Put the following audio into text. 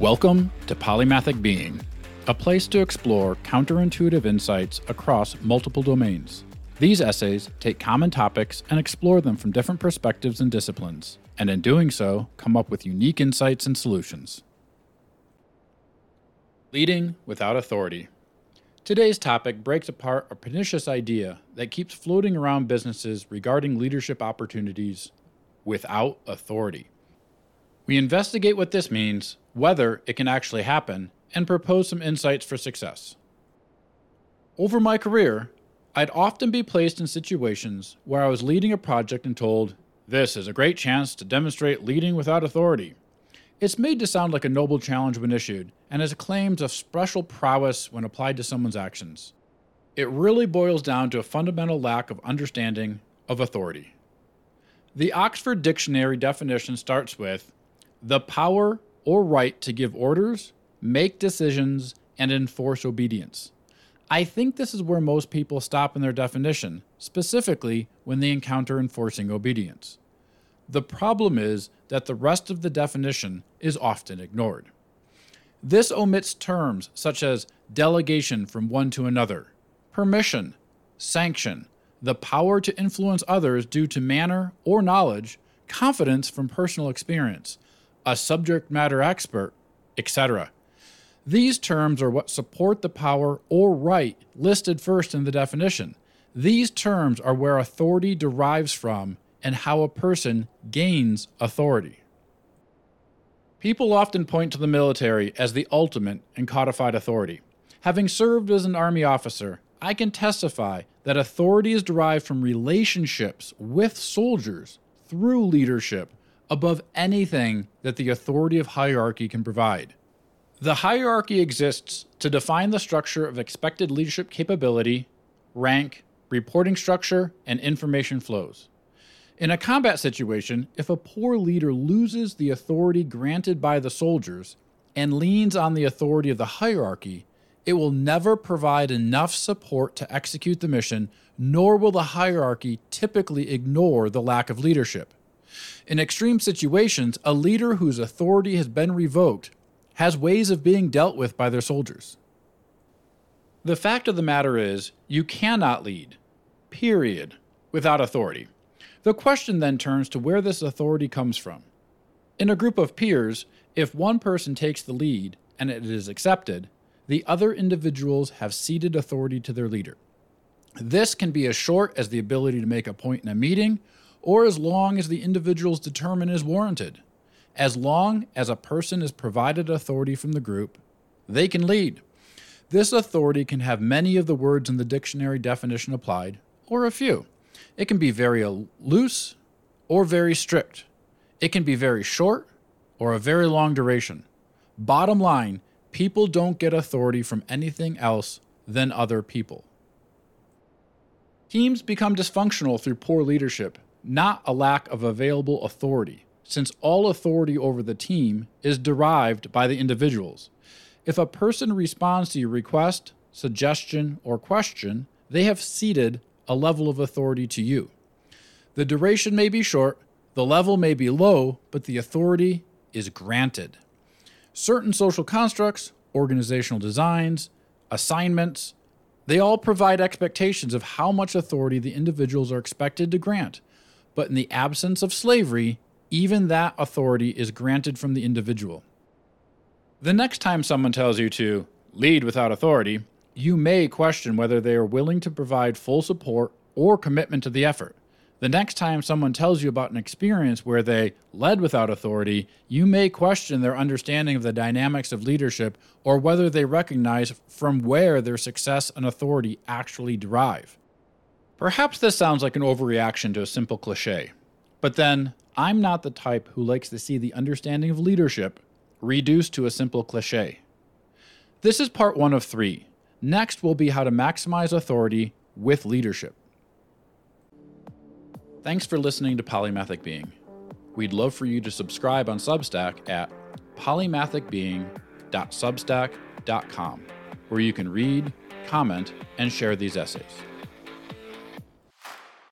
Welcome to Polymathic Being, a place to explore counterintuitive insights across multiple domains. These essays take common topics and explore them from different perspectives and disciplines, and in doing so, come up with unique insights and solutions. Leading without authority. Today's topic breaks apart a pernicious idea that keeps floating around businesses regarding leadership opportunities without authority. We investigate what this means, whether it can actually happen, and propose some insights for success. Over my career, I'd often be placed in situations where I was leading a project and told, This is a great chance to demonstrate leading without authority. It's made to sound like a noble challenge when issued, and has claims of special prowess when applied to someone's actions. It really boils down to a fundamental lack of understanding of authority. The Oxford Dictionary definition starts with the power or right to give orders, make decisions, and enforce obedience. I think this is where most people stop in their definition, specifically when they encounter enforcing obedience. The problem is that the rest of the definition is often ignored. This omits terms such as delegation from one to another, permission, sanction, the power to influence others due to manner or knowledge, confidence from personal experience, a subject matter expert, etc. These terms are what support the power or right listed first in the definition. These terms are where authority derives from and how a person gains authority. People often point to the military as the ultimate and codified authority. Having served as an Army officer, I can testify that authority is derived from relationships with soldiers through leadership above anything that the authority of hierarchy can provide. The hierarchy exists to define the structure of expected leadership capability, rank, reporting structure, and information flows. In a combat situation, if a poor leader loses the authority granted by the soldiers and leans on the authority of the hierarchy, it will never provide enough support to execute the mission, nor will the hierarchy typically ignore the lack of leadership. In extreme situations, a leader whose authority has been revoked has ways of being dealt with by their soldiers. The fact of the matter is, you cannot lead, period, without authority. The question then turns to where this authority comes from. In a group of peers, if one person takes the lead and it is accepted, the other individuals have ceded authority to their leader. This can be as short as the ability to make a point in a meeting or as long as the individuals determine is warranted. As long as a person is provided authority from the group, they can lead. This authority can have many of the words in the dictionary definition applied, or a few. It can be very loose or very strict. It can be very short or a very long duration. Bottom line, people don't get authority from anything else than other people. Teams become dysfunctional through poor leadership not a lack of available authority, since all authority over the team is derived by the individuals. If a person responds to your request, suggestion, or question, they have ceded a level of authority to you. The duration may be short, the level may be low, but the authority is granted. Certain social constructs, organizational designs, assignments, they all provide expectations of how much authority the individuals are expected to grant but in the absence of slavery, even that authority is granted from the individual. The next time someone tells you to lead without authority, you may question whether they are willing to provide full support or commitment to the effort. The next time someone tells you about an experience where they led without authority, you may question their understanding of the dynamics of leadership or whether they recognize from where their success and authority actually derive. Perhaps this sounds like an overreaction to a simple cliche, but then I'm not the type who likes to see the understanding of leadership reduced to a simple cliche. This is part one of three. Next will be how to maximize authority with leadership. Thanks for listening to Polymathic Being. We'd love for you to subscribe on Substack at polymathicbeing.substack.com, where you can read, comment, and share these essays.